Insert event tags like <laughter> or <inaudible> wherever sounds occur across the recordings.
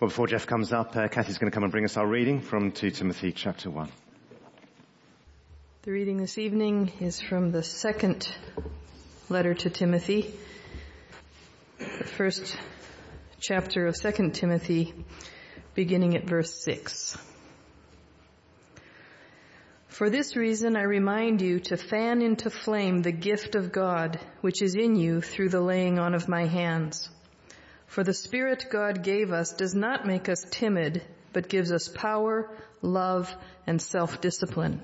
Well, before Jeff comes up, uh, Kathy's going to come and bring us our reading from 2 Timothy chapter 1. The reading this evening is from the second letter to Timothy, the first chapter of 2 Timothy, beginning at verse 6. For this reason I remind you to fan into flame the gift of God which is in you through the laying on of my hands. For the Spirit God gave us does not make us timid, but gives us power, love, and self-discipline.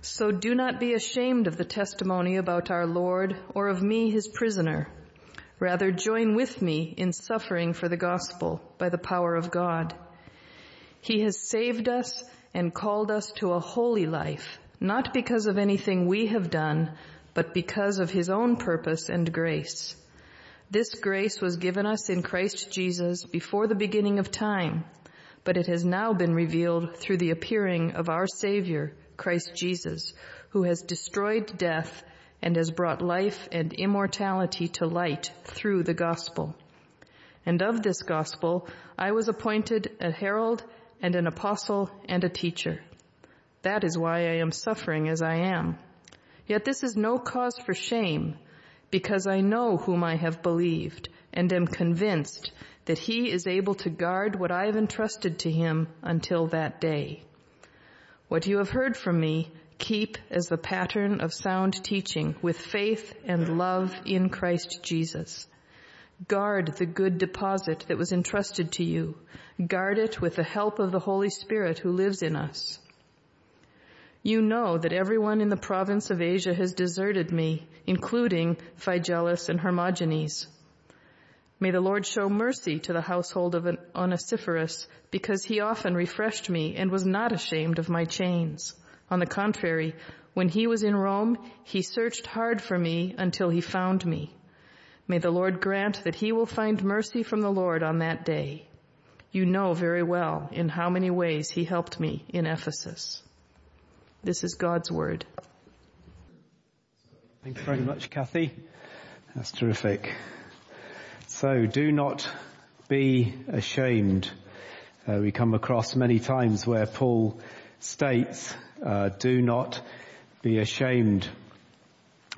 So do not be ashamed of the testimony about our Lord or of me, his prisoner. Rather join with me in suffering for the gospel by the power of God. He has saved us and called us to a holy life, not because of anything we have done, but because of his own purpose and grace. This grace was given us in Christ Jesus before the beginning of time, but it has now been revealed through the appearing of our Savior, Christ Jesus, who has destroyed death and has brought life and immortality to light through the gospel. And of this gospel, I was appointed a herald and an apostle and a teacher. That is why I am suffering as I am. Yet this is no cause for shame, because I know whom I have believed and am convinced that he is able to guard what I have entrusted to him until that day. What you have heard from me, keep as the pattern of sound teaching with faith and love in Christ Jesus. Guard the good deposit that was entrusted to you. Guard it with the help of the Holy Spirit who lives in us. You know that everyone in the province of Asia has deserted me, including Phygelus and Hermogenes. May the Lord show mercy to the household of Onesiphorus, because he often refreshed me and was not ashamed of my chains. On the contrary, when he was in Rome, he searched hard for me until he found me. May the Lord grant that he will find mercy from the Lord on that day. You know very well in how many ways he helped me in Ephesus. This is God's word. Thank you very much, Kathy. That's terrific. So do not be ashamed. Uh, we come across many times where Paul states, uh, do not be ashamed.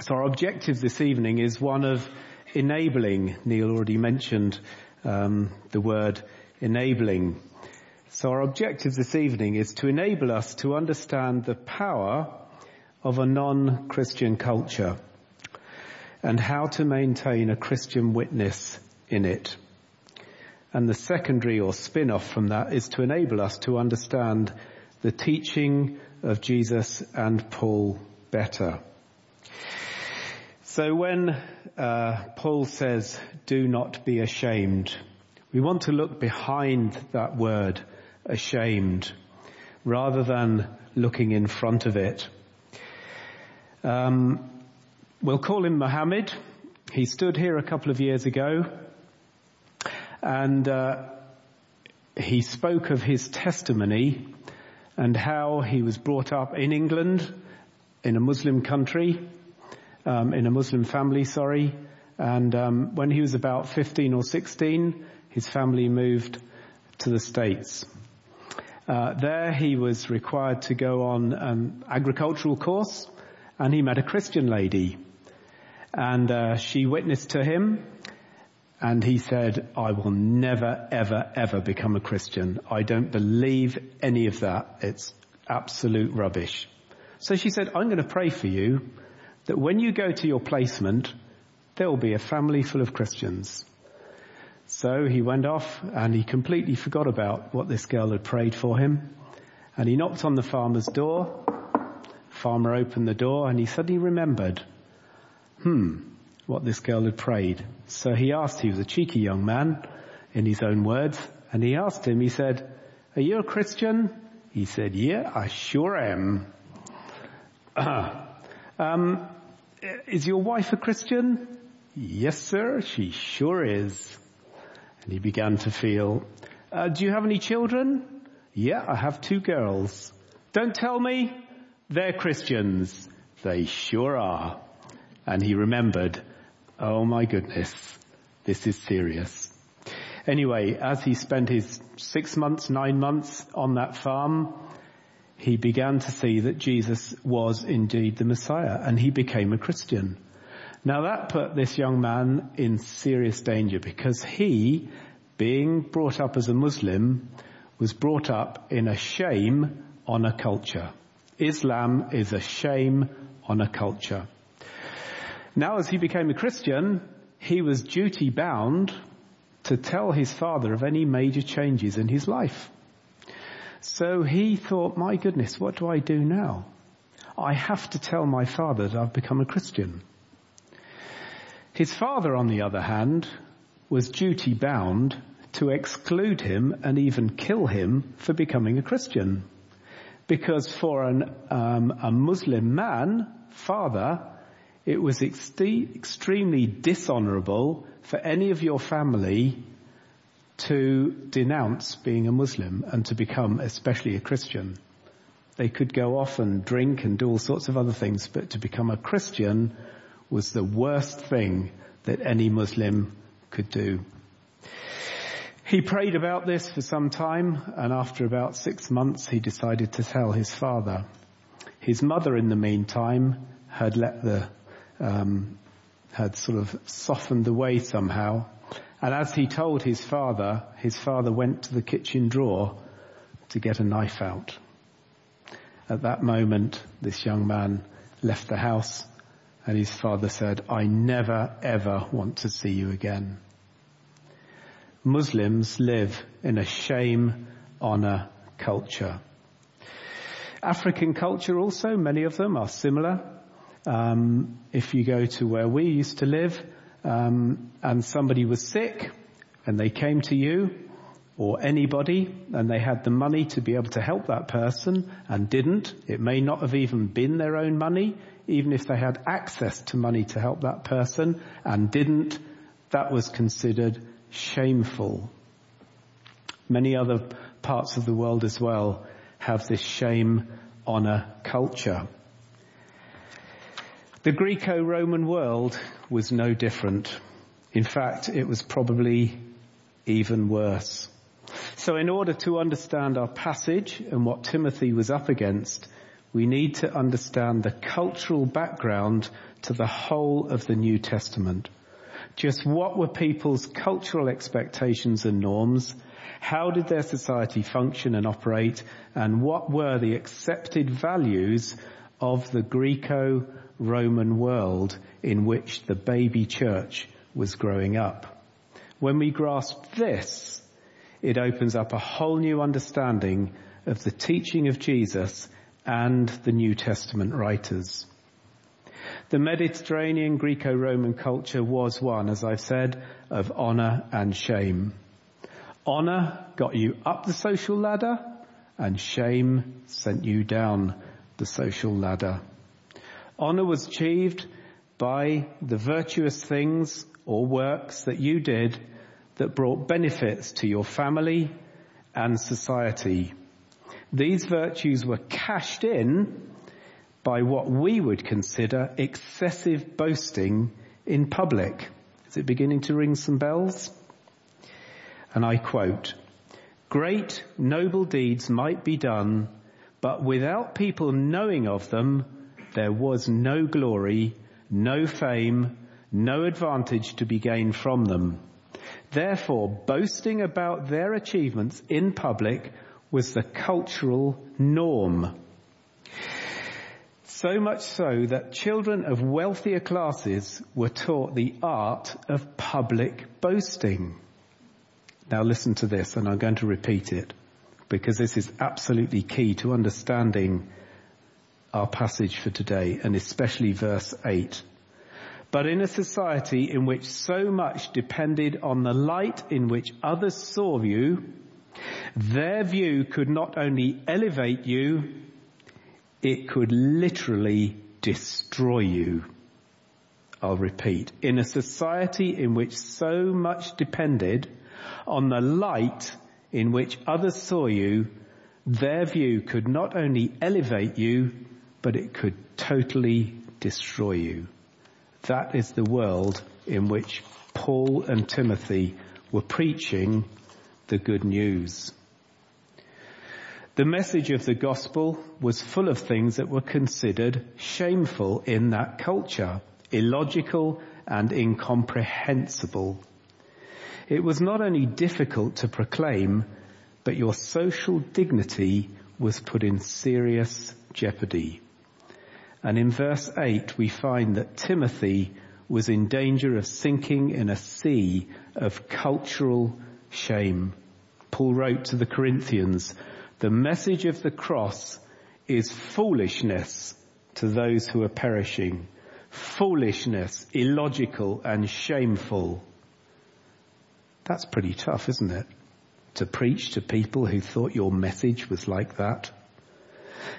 So our objective this evening is one of enabling. Neil already mentioned um, the word enabling. So our objective this evening is to enable us to understand the power of a non-Christian culture and how to maintain a Christian witness in it. And the secondary or spin-off from that is to enable us to understand the teaching of Jesus and Paul better. So when uh, Paul says, do not be ashamed, we want to look behind that word, ashamed, rather than looking in front of it. Um, we'll call him Mohammed. He stood here a couple of years ago and uh, he spoke of his testimony and how he was brought up in England in a Muslim country um, in a Muslim family, sorry. And um, when he was about 15 or 16, his family moved to the States. Uh, there he was required to go on an agricultural course and he met a Christian lady and uh, she witnessed to him and he said, I will never, ever, ever become a Christian. I don't believe any of that. It's absolute rubbish. So she said, I'm going to pray for you that when you go to your placement, there will be a family full of Christians. So he went off and he completely forgot about what this girl had prayed for him. And he knocked on the farmer's door. Farmer opened the door and he suddenly remembered, hmm, what this girl had prayed. So he asked, he was a cheeky young man in his own words, and he asked him, he said, are you a Christian? He said, yeah, I sure am. <clears throat> um, is your wife a Christian? Yes, sir, she sure is. And he began to feel, uh, do you have any children? Yeah, I have two girls. Don't tell me they're Christians. They sure are. And he remembered, oh my goodness, this is serious. Anyway, as he spent his six months, nine months on that farm, he began to see that Jesus was indeed the Messiah and he became a Christian. Now that put this young man in serious danger because he, being brought up as a Muslim, was brought up in a shame honor culture. Islam is a shame honor culture. Now as he became a Christian, he was duty bound to tell his father of any major changes in his life. So he thought, my goodness, what do I do now? I have to tell my father that I've become a Christian. His father, on the other hand, was duty bound to exclude him and even kill him for becoming a Christian. Because for an, um, a Muslim man, father, it was extremely dishonorable for any of your family to denounce being a Muslim and to become especially a Christian. They could go off and drink and do all sorts of other things, but to become a Christian was the worst thing that any Muslim could do. He prayed about this for some time and after about six months he decided to tell his father. His mother in the meantime had let the, um, had sort of softened the way somehow and as he told his father, his father went to the kitchen drawer to get a knife out. At that moment, this young man left the house and his father said, I never ever want to see you again. Muslims live in a shame, honor culture. African culture also, many of them are similar. Um, if you go to where we used to live, um, and somebody was sick and they came to you or anybody and they had the money to be able to help that person and didn't, it may not have even been their own money, even if they had access to money to help that person and didn't, that was considered shameful. Many other parts of the world as well have this shame honor culture. The Greco-Roman world was no different. In fact, it was probably even worse. So in order to understand our passage and what Timothy was up against, we need to understand the cultural background to the whole of the New Testament. Just what were people's cultural expectations and norms? How did their society function and operate? And what were the accepted values of the Greco-Roman world in which the baby church was growing up. When we grasp this, it opens up a whole new understanding of the teaching of Jesus and the New Testament writers. The Mediterranean Greco-Roman culture was one, as I've said, of honor and shame. Honor got you up the social ladder and shame sent you down the social ladder. Honor was achieved by the virtuous things or works that you did that brought benefits to your family and society. These virtues were cashed in by what we would consider excessive boasting in public. Is it beginning to ring some bells? And I quote, great noble deeds might be done but without people knowing of them, there was no glory, no fame, no advantage to be gained from them. Therefore, boasting about their achievements in public was the cultural norm. So much so that children of wealthier classes were taught the art of public boasting. Now listen to this and I'm going to repeat it because this is absolutely key to understanding our passage for today and especially verse 8. But in a society in which so much depended on the light in which others saw you, their view could not only elevate you, it could literally destroy you. I'll repeat. In a society in which so much depended on the light in which others saw you, their view could not only elevate you, but it could totally destroy you. That is the world in which Paul and Timothy were preaching the good news. The message of the gospel was full of things that were considered shameful in that culture, illogical and incomprehensible. It was not only difficult to proclaim, but your social dignity was put in serious jeopardy. And in verse 8 we find that Timothy was in danger of sinking in a sea of cultural shame. Paul wrote to the Corinthians, the message of the cross is foolishness to those who are perishing. Foolishness, illogical and shameful. That's pretty tough, isn't it? To preach to people who thought your message was like that.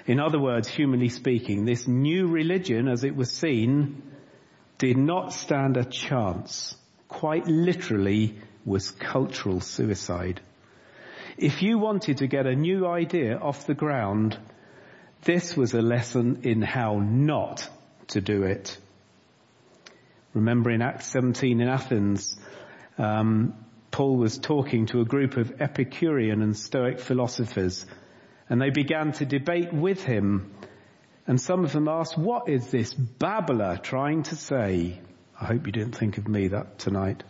In other words, humanly speaking, this new religion as it was seen did not stand a chance. Quite literally was cultural suicide. If you wanted to get a new idea off the ground, this was a lesson in how not to do it. Remember in Acts 17 in Athens, um, Paul was talking to a group of Epicurean and Stoic philosophers, and they began to debate with him. And some of them asked, what is this babbler trying to say? I hope you didn't think of me that tonight.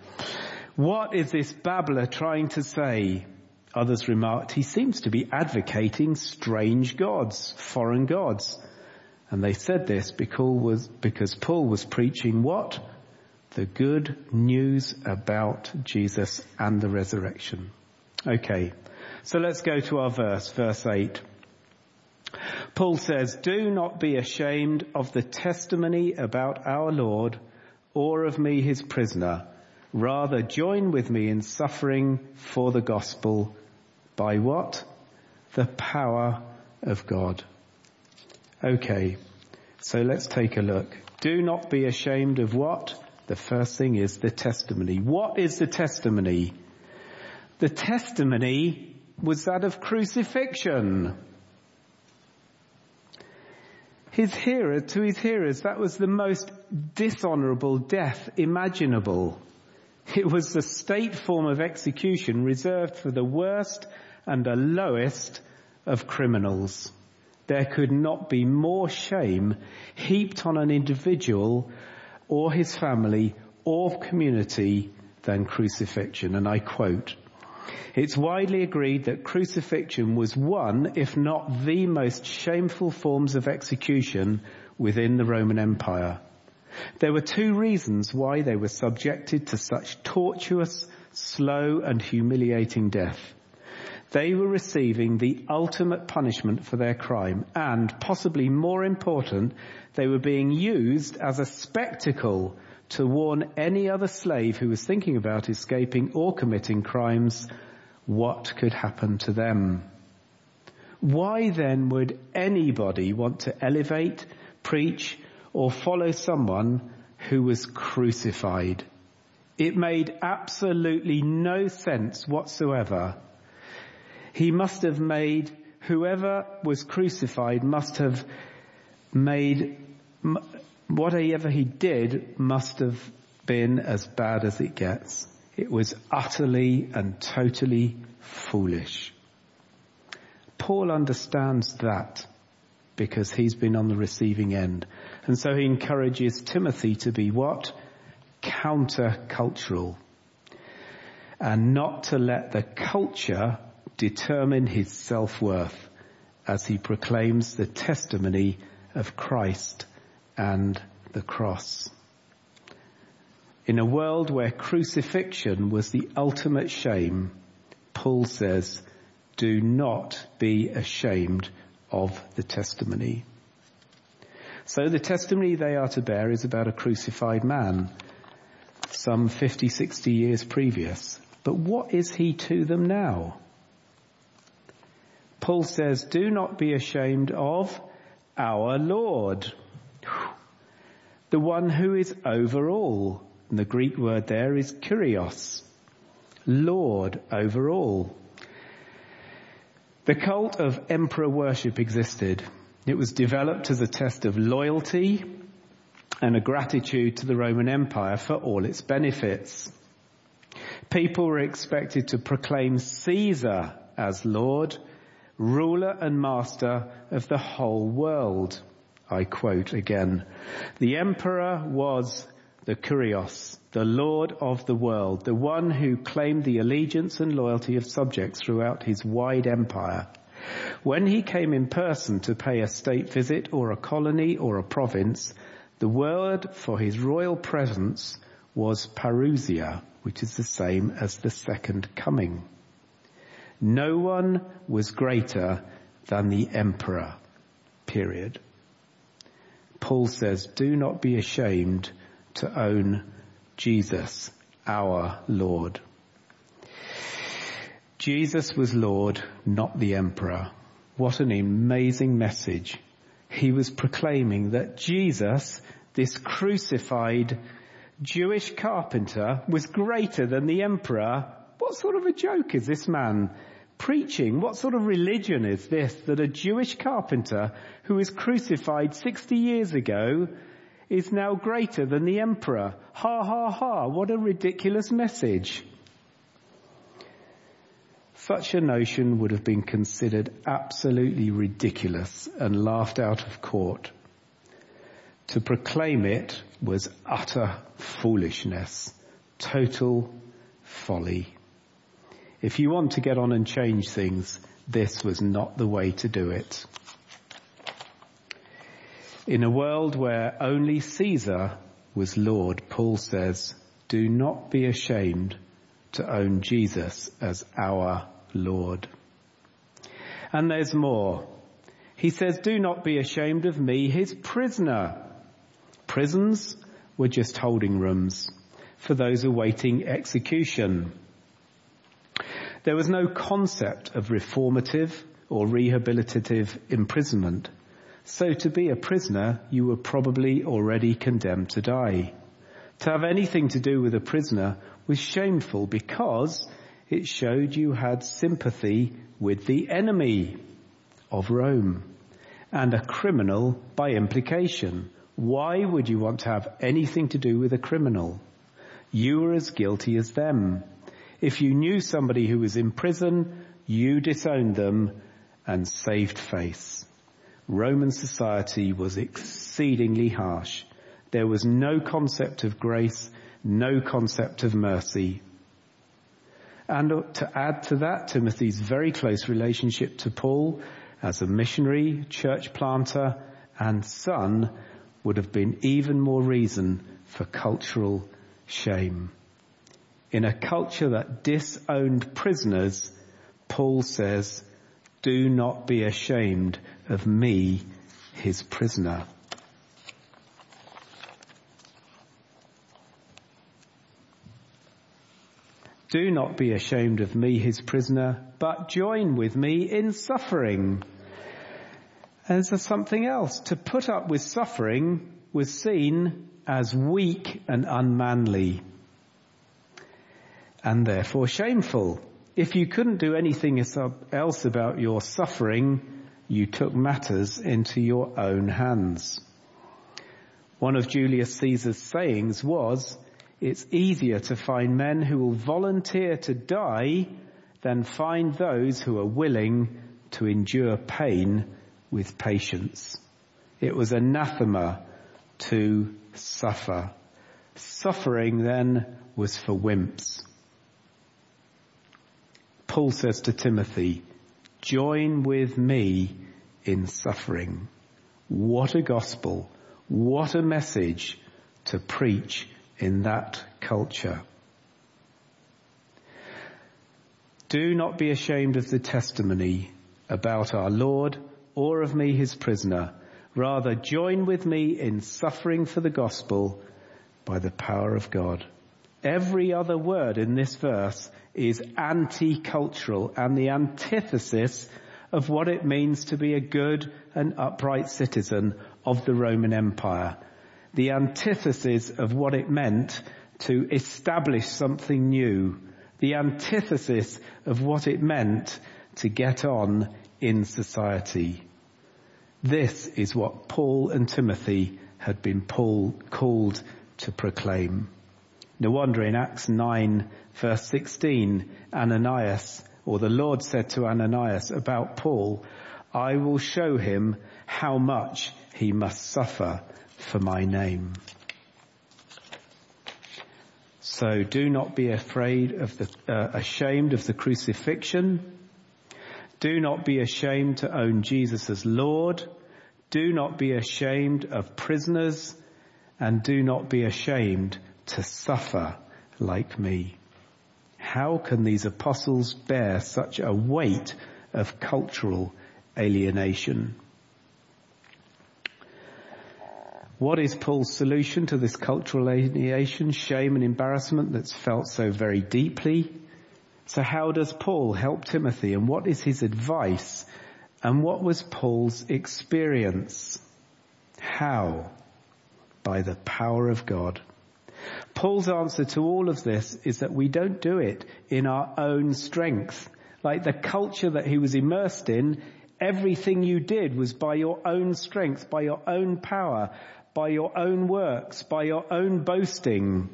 What is this babbler trying to say? Others remarked, he seems to be advocating strange gods, foreign gods. And they said this because Paul was preaching what? The good news about Jesus and the resurrection. Okay, so let's go to our verse, verse 8. Paul says, do not be ashamed of the testimony about our Lord or of me his prisoner. Rather join with me in suffering for the gospel by what? The power of God. Okay, so let's take a look. Do not be ashamed of what? The first thing is the testimony. What is the testimony? The testimony was that of crucifixion. His hearer, to his hearers, that was the most dishonorable death imaginable. It was the state form of execution reserved for the worst and the lowest of criminals. There could not be more shame heaped on an individual or his family or community than crucifixion. And I quote, it's widely agreed that crucifixion was one, if not the most shameful forms of execution within the Roman Empire. There were two reasons why they were subjected to such tortuous, slow and humiliating death. They were receiving the ultimate punishment for their crime and, possibly more important, they were being used as a spectacle to warn any other slave who was thinking about escaping or committing crimes what could happen to them. Why then would anybody want to elevate, preach, or follow someone who was crucified? It made absolutely no sense whatsoever he must have made, whoever was crucified must have made, whatever he did must have been as bad as it gets. It was utterly and totally foolish. Paul understands that because he's been on the receiving end. And so he encourages Timothy to be what? Counter-cultural. And not to let the culture determine his self-worth as he proclaims the testimony of Christ and the cross. In a world where crucifixion was the ultimate shame, Paul says, do not be ashamed of the testimony. So the testimony they are to bear is about a crucified man, some 50, 60 years previous. But what is he to them now? Paul says, do not be ashamed of our Lord. The one who is over all. And the Greek word there is kurios. Lord over all. The cult of emperor worship existed. It was developed as a test of loyalty and a gratitude to the Roman Empire for all its benefits. People were expected to proclaim Caesar as Lord, ruler and master of the whole world. I quote again. The emperor was the Kurios, the Lord of the world, the one who claimed the allegiance and loyalty of subjects throughout his wide empire. When he came in person to pay a state visit or a colony or a province, the word for his royal presence was parousia, which is the same as the second coming. No one was greater than the emperor, period. Paul says, do not be ashamed to own Jesus, our Lord. Jesus was Lord, not the emperor. What an amazing message. He was proclaiming that Jesus, this crucified Jewish carpenter, was greater than the emperor. What sort of a joke is this man preaching? What sort of religion is this that a Jewish carpenter who was crucified 60 years ago is now greater than the emperor? Ha ha ha, what a ridiculous message. Such a notion would have been considered absolutely ridiculous and laughed out of court. To proclaim it was utter foolishness, total folly. If you want to get on and change things, this was not the way to do it. In a world where only Caesar was Lord, Paul says, do not be ashamed to own Jesus as our Lord. And there's more. He says, do not be ashamed of me, his prisoner. Prisons were just holding rooms for those awaiting execution. There was no concept of reformative or rehabilitative imprisonment. So to be a prisoner, you were probably already condemned to die. To have anything to do with a prisoner was shameful because it showed you had sympathy with the enemy of Rome and a criminal by implication. Why would you want to have anything to do with a criminal? You were as guilty as them. If you knew somebody who was in prison, you disowned them and saved face. Roman society was exceedingly harsh. There was no concept of grace, no concept of mercy. And uh, to add to that, Timothy's very close relationship to Paul as a missionary, church planter, and son would have been even more reason for cultural shame. In a culture that disowned prisoners, Paul says, do not be ashamed of me, his prisoner. Do not be ashamed of me, his prisoner, but join with me in suffering. And there's something else. To put up with suffering was seen as weak and unmanly and therefore shameful. If you couldn't do anything else about your suffering, you took matters into your own hands. One of Julius Caesar's sayings was, it's easier to find men who will volunteer to die than find those who are willing to endure pain with patience. It was anathema to suffer. Suffering then was for wimps. Paul says to Timothy, join with me in suffering. What a gospel. What a message to preach in that culture. Do not be ashamed of the testimony about our Lord or of me his prisoner. Rather join with me in suffering for the gospel by the power of God. Every other word in this verse is anti-cultural and the antithesis of what it means to be a good and upright citizen of the Roman Empire. The antithesis of what it meant to establish something new. The antithesis of what it meant to get on in society. This is what Paul and Timothy had been Paul called to proclaim. No wonder in Acts 9 verse 16, Ananias, or the Lord said to Ananias about Paul, I will show him how much he must suffer for my name. So do not be afraid of the, uh, ashamed of the crucifixion. Do not be ashamed to own Jesus as Lord. Do not be ashamed of prisoners and do not be ashamed to suffer like me. How can these apostles bear such a weight of cultural alienation? What is Paul's solution to this cultural alienation, shame and embarrassment that's felt so very deeply? So how does Paul help Timothy and what is his advice and what was Paul's experience? How? By the power of God. Paul's answer to all of this is that we don't do it in our own strength. Like the culture that he was immersed in, everything you did was by your own strength, by your own power, by your own works, by your own boasting.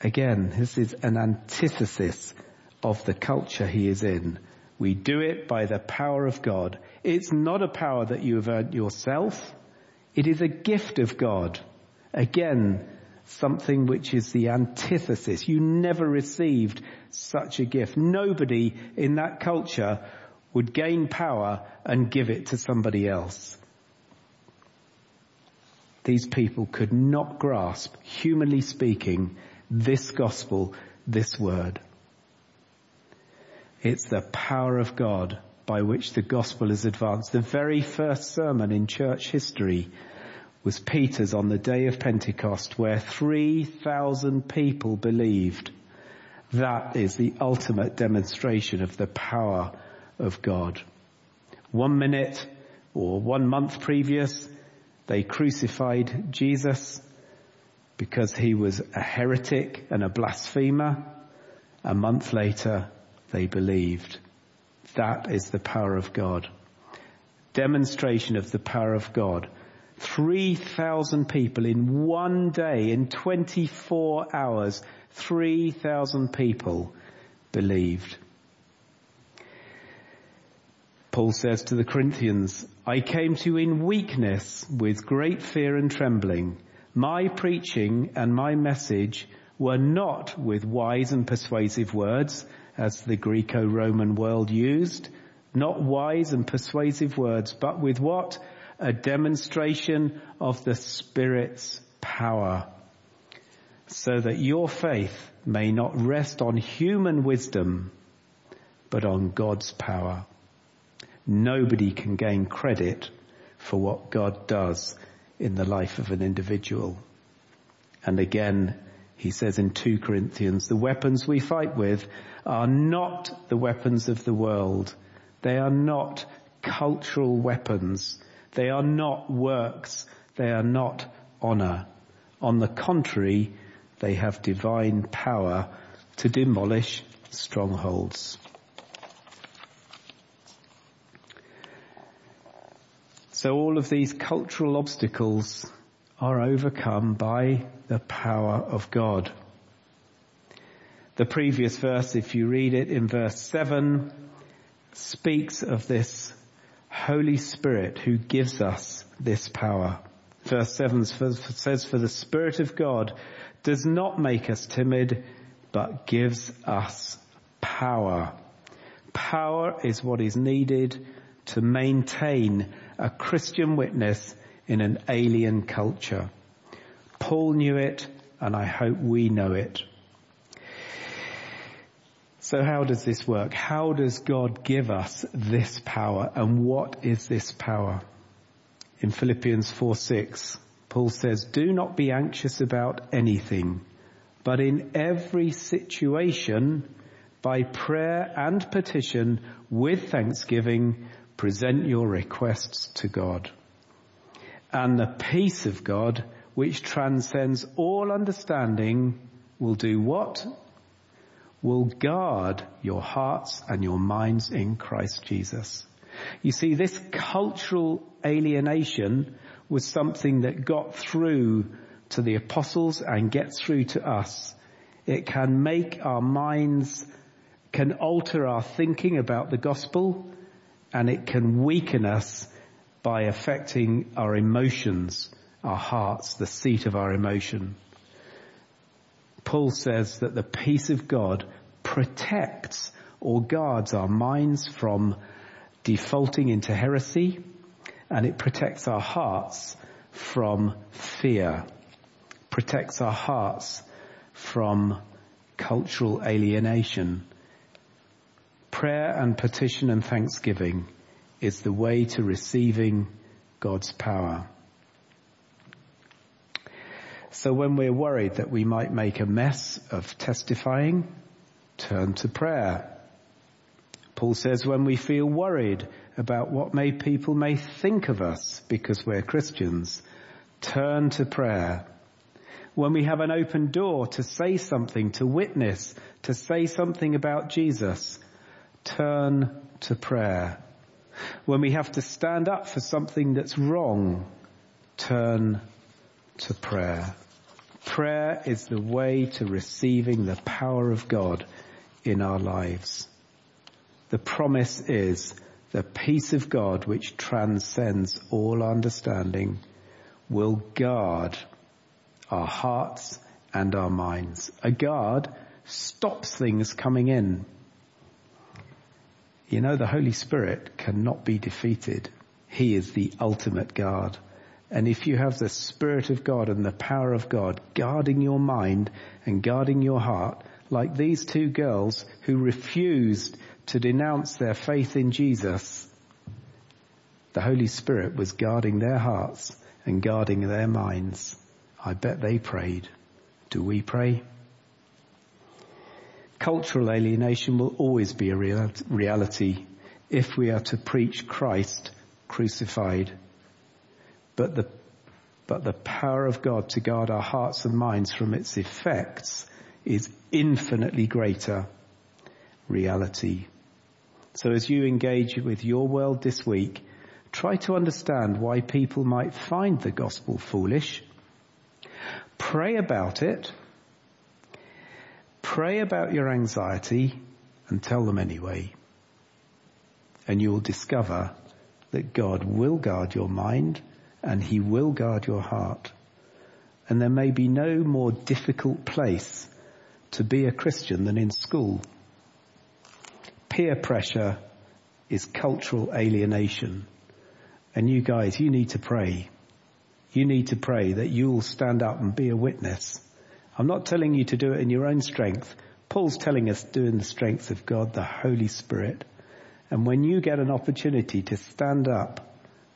Again, this is an antithesis of the culture he is in. We do it by the power of God. It's not a power that you have earned yourself. It is a gift of God. Again, something which is the antithesis. You never received such a gift. Nobody in that culture would gain power and give it to somebody else these people could not grasp, humanly speaking, this gospel, this word. It's the power of God by which the gospel is advanced. The very first sermon in church history was Peter's on the day of Pentecost where 3,000 people believed. That is the ultimate demonstration of the power of God. One minute or one month previous, they crucified Jesus because he was a heretic and a blasphemer. A month later, they believed. That is the power of God. Demonstration of the power of God. 3,000 people in one day, in 24 hours, 3,000 people believed. Paul says to the Corinthians, I came to you in weakness with great fear and trembling. My preaching and my message were not with wise and persuasive words as the Greco-Roman world used, not wise and persuasive words, but with what? A demonstration of the Spirit's power so that your faith may not rest on human wisdom, but on God's power. Nobody can gain credit for what God does in the life of an individual. And again, he says in 2 Corinthians, the weapons we fight with are not the weapons of the world. They are not cultural weapons. They are not works. They are not honor. On the contrary, they have divine power to demolish strongholds. So all of these cultural obstacles are overcome by the power of God. The previous verse, if you read it in verse 7, speaks of this Holy Spirit who gives us this power. Verse 7 says, for the Spirit of God does not make us timid, but gives us power. Power is what is needed to maintain a Christian witness in an alien culture. Paul knew it and I hope we know it. So how does this work? How does God give us this power and what is this power? In Philippians 4 6, Paul says, do not be anxious about anything, but in every situation, by prayer and petition with thanksgiving, present your requests to God. And the peace of God, which transcends all understanding, will do what? Will guard your hearts and your minds in Christ Jesus. You see, this cultural alienation was something that got through to the apostles and gets through to us. It can make our minds, can alter our thinking about the gospel, and it can weaken us by affecting our emotions, our hearts, the seat of our emotion. Paul says that the peace of God protects or guards our minds from defaulting into heresy and it protects our hearts from fear, protects our hearts from cultural alienation. Prayer and petition and thanksgiving is the way to receiving God's power. So when we're worried that we might make a mess of testifying, turn to prayer. Paul says when we feel worried about what may people may think of us because we're Christians, turn to prayer. When we have an open door to say something, to witness, to say something about Jesus, turn to prayer. When we have to stand up for something that's wrong, turn to prayer. Prayer is the way to receiving the power of God in our lives. The promise is the peace of God which transcends all understanding will guard our hearts and our minds. A guard stops things coming in. You know, the Holy Spirit cannot be defeated. He is the ultimate guard. And if you have the Spirit of God and the power of God guarding your mind and guarding your heart, like these two girls who refused to denounce their faith in Jesus, the Holy Spirit was guarding their hearts and guarding their minds. I bet they prayed. Do we pray? Cultural alienation will always be a reality if we are to preach Christ crucified. But the, but the power of God to guard our hearts and minds from its effects is infinitely greater reality. So as you engage with your world this week, try to understand why people might find the gospel foolish. Pray about it. Pray about your anxiety and tell them anyway. And you will discover that God will guard your mind and he will guard your heart. And there may be no more difficult place to be a Christian than in school. Peer pressure is cultural alienation. And you guys, you need to pray. You need to pray that you'll stand up and be a witness. I'm not telling you to do it in your own strength. Paul's telling us do in the strength of God, the Holy Spirit. And when you get an opportunity to stand up,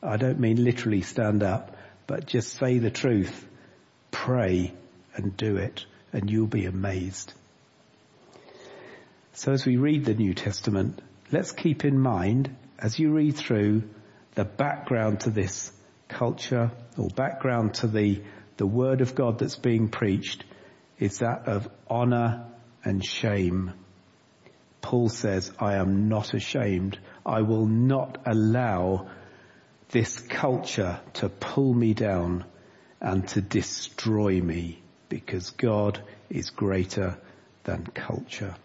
I don't mean literally stand up, but just say the truth, pray and do it and you'll be amazed. So as we read the New Testament, let's keep in mind as you read through the background to this culture or background to the, the word of God that's being preached is that of honor and shame. Paul says, I am not ashamed. I will not allow this culture to pull me down and to destroy me because God is greater than culture.